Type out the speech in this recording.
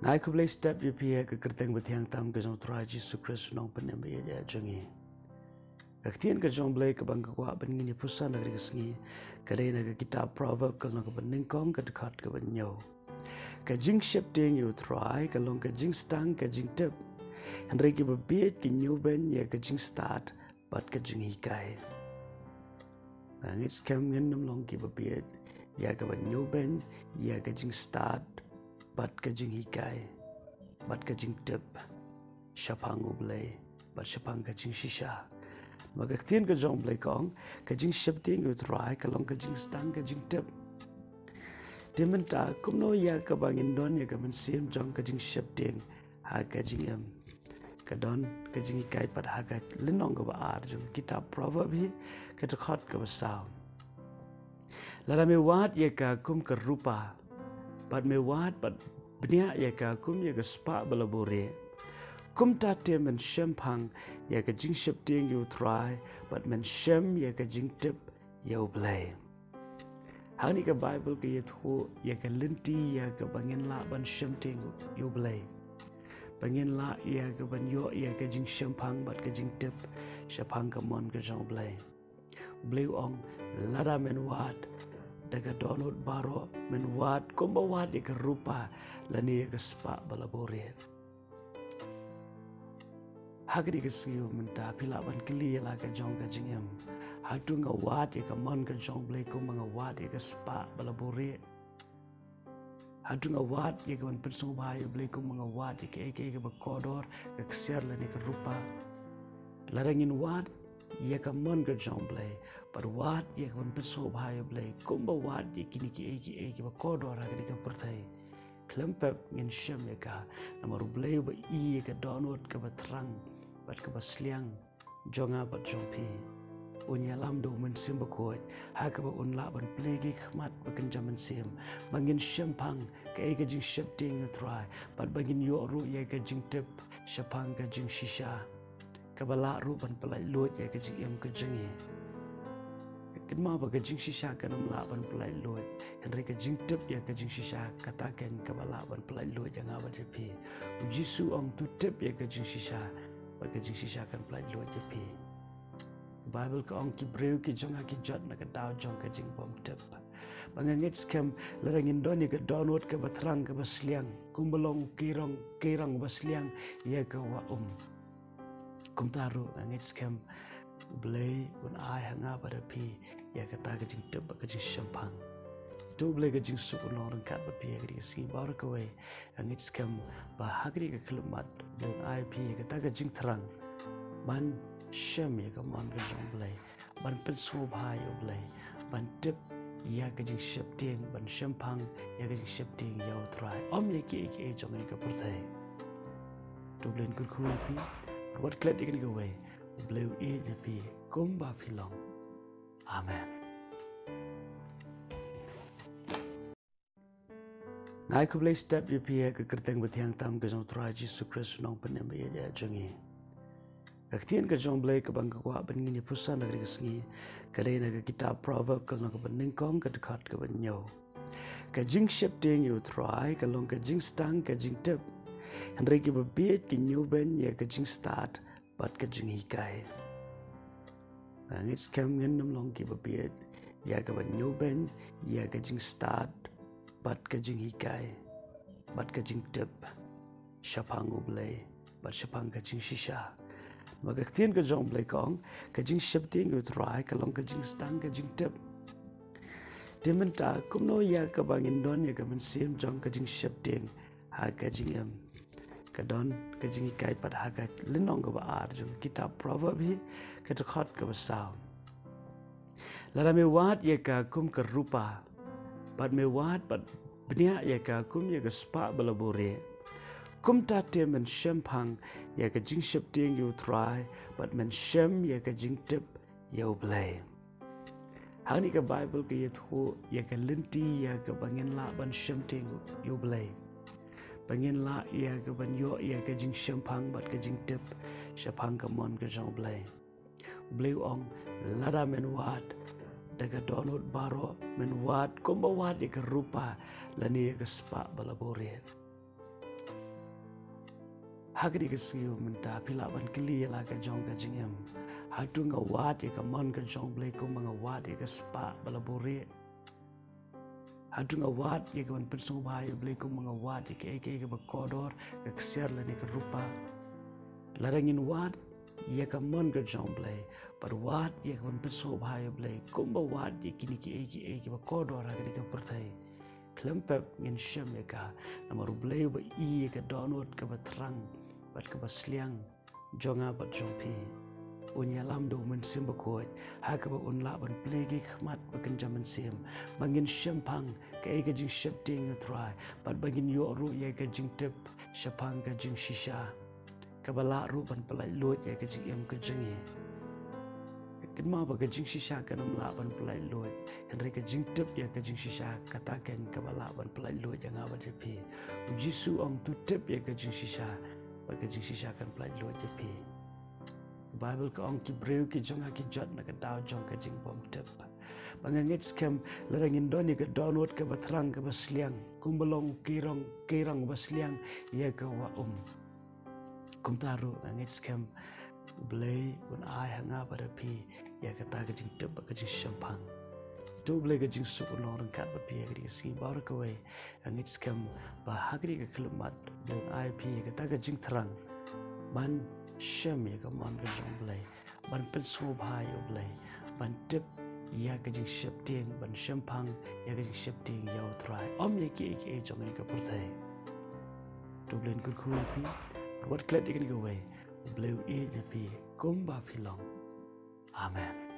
Ngai ku blai step ye pia ke kerteng betiang tam ke jong tra Jesu Christ nong penem ye ya jongi. Kaktien ke jong blai ke bang kwa ben pusan negeri kesengi. Kadai na ke proverb ke nong ke bening kong ke dekat ke benyo. Ke jing ship ting you try ke long ke stang ke jing tip. Henry ke bebiet ke new ben ye ke start bat ke jing hikai. Ngits kem ngin nam long ke bebiet ya ke ben ben ye ke start bat ka jing hikai bat ka jing tip shapang ublay bat shapang ka jing shisha. Maga tien ka jong blay kong ka jing ship ting ut rai ka long ka jing stang ka jing tip Timen ta kum no ya ka bangin don ya ka men jong ka jing ship ting ha ka jing em. Ka don ka jing hikai pat ha ka linong ka ba ar jong kitab proverb hi ka ta khot ka ba sao Lara me wat ya ka kum ka rupa Pat me wat pat bnia ya ka kum ya ka spa balabore. Kum ta te men shem pang ya ka jing ship ting you try, but men shem ya ka jing tip ya blay. Hani ka Bible ka yet ho ya ka linti ya ka bangin la ban shem ting you blay. Bangin la ya ka ban yo ya ka jing shem pang but ka jing tip shapang ka mon ka jong blay. Blay ong lada men wat daga donut baro men wat kumba wat ika rupa lani ika spa balabore. Hagri ka siyo menta pila ban kili la ka jong ka jingem. Hatu nga wat ika mon ka jong blay kumba nga wat ika spa balabore. Hatu nga wat ika ban pensong bahayo blay kumba nga wat ika ika ika bakodor ka kser lani ka rupa. Larangin wat ia ka mon ka jong blay par wat ia ka ban peso bhai wat ia kini ki e ki e ki ba kodo ra ka ka perthai klempep ngin shem ia ka. Namaru blay ba i ia ka donot ka ba trang bat ka ba sliang jonga bat jong pi unya lam do men sim ba ko ha ka ba un la ban play ki khmat ba kan jaman sim mangin shem ka e ka jing shep ting try bat bangin yo ru ia ka jing tip shapang ka jing shisha kabala ru ban palai luat ya kajing em kajing ye kin ma ba kajing shisha kan am la ban palai luat. Henry kajing tip ya kajing shisha kata kan kabala ban palai luat yang apa je pi jisu ong tu tip ya kajing shisha ba kajing shisha kan palai luat je pi Bible ka ong ki breu ki jonga ki jot na ka daw jong kajing bom tip Bangangit skem larang indoni ke download ke batrang ke basliang. Kumbalong kirong kirong basliang ya ke wa um kum taru angit scam. Blay un ai hanga pada pi ya kata ke jing teb ke jing champagne tu blay ke jing su un orang kat pi ke si bar ke we angit scam ba hagri ke kelmat blay ai pi ya kata ke jing terang. Ban shem ya ke man ke ban pen so bhai ban tip ya ke jing shep ting ban champagne ya ke jing shep ting ya try om ya ki ki jong ke pertai tu blay kur kur pi Wat klet ikan gawe Bleu e jepi Kumba pilong Amen. Ngai ku blai step jepi ke kerteng betiang tam ke jong tra Jesu Christ nong penem ya ya jongi Kaktien ke jong blai ke bangka kwa ben ngini pusan negeri kesengi Kadai na ke kitab proverb ke nong ke bening kong ke dekat ke benyo Ke jing ship ting you try ke long ke jing stang ke jing tip Ke bebiet ke new ben ya ke jing start bat ke jing hikai. Ngit scam ngin nam long ke bebiet ya ke ben new ben ya ke jing start bat ke jing hikai. Bat ke jing tip shapang ublay bat shapang ke jing shisha. Maka ktien ke jong blay kong ke jing ship ting ut rai ke long ke jing stang ke jing tip. Dia minta kumno ya ke bangin don ya ke men sim jong ke jing ship ting ha ke jing em kadon ke jingi kai pad haga linong ga ar ju kitab proverb hi ke to sao lara me wat ye ka kum ka rupa. Pad me wat pad bnia ye ka kum ye ga spa balabore kum ta te men shem pang ye ka jing ship ting you try but men shem ye ka jing tip yo blay Hani ka Bible ka yet ho ye ka linti ye ka bangin la ban shem ting yo blay Pengin la ia ke ban yo ia ke jing champang bat ke jing tip champang ke mon ke jong blay. Blay ong lada men wat daga donut baro men wat kumba wat ke rupa lani ke spa balabore. hagri ka siu menta pila ban la ka jong ka jingem hatu nga wat ka man ka jong ble ko mga wat ka spa bala bore hatu nga wat ye ka ban pensung ba ye ble ko mga wat ye ka ba kodor ka kser la ni ka rupa. Larangin wat ye ka man ka jong ble par wat ye ka ban pensung ba ye ble ko ba wat ye kini ki eke eke ba kodor ka ka perthai klempep ngin shem ye ka. Namaru ble ba i ye ka donot ka ba trang bat ka ba sliang jonga bat jong pi unya lam do men sim ba ko ha ka ba un la ban plegi khmat ba kan jaman sim bangin shampang ka e jing shap you try but bangin yo ru ye ka jing tip shapang ka jing shisha ka ba ru ban palai lo ye ka jing em ka jing ye kan ma ba ka jing shisha ka nam la ban palai lo kan re ka jing tip ye ka jing shisha ka ta ken ka ban lo ye nga ba je pi jisu ong tu tip ye ka jing shisha ba ka jing shisha kan palai lo je pi Bible ko ang ki breu ki jonga ki jot na ka daw jong ka jing bom tep. Mangangit skem larang indoni ka download ka batrang ka basliang kumbalong kirong kirang basliang ye ka wa um. Kum taru ngangit skem blay un ai hanga pada pi ye ka ta ka jing tep ka jing shampang. Tu blay ka jing su un orang kat ba pi ka si bar ka we ngangit skem ba hagri ka kelumat blay ai pi ye ka ta ka jing terang. Man shem ye ka man ka jong blai ban pin so bha yo blai ban tip ya ka jing shep ting ban shem phang ya ka jing shep ting yo try om ye ki ki jong ka pur thai tu blen kur khu pi wat klet ikni go we bleu e je pi kum pi long amen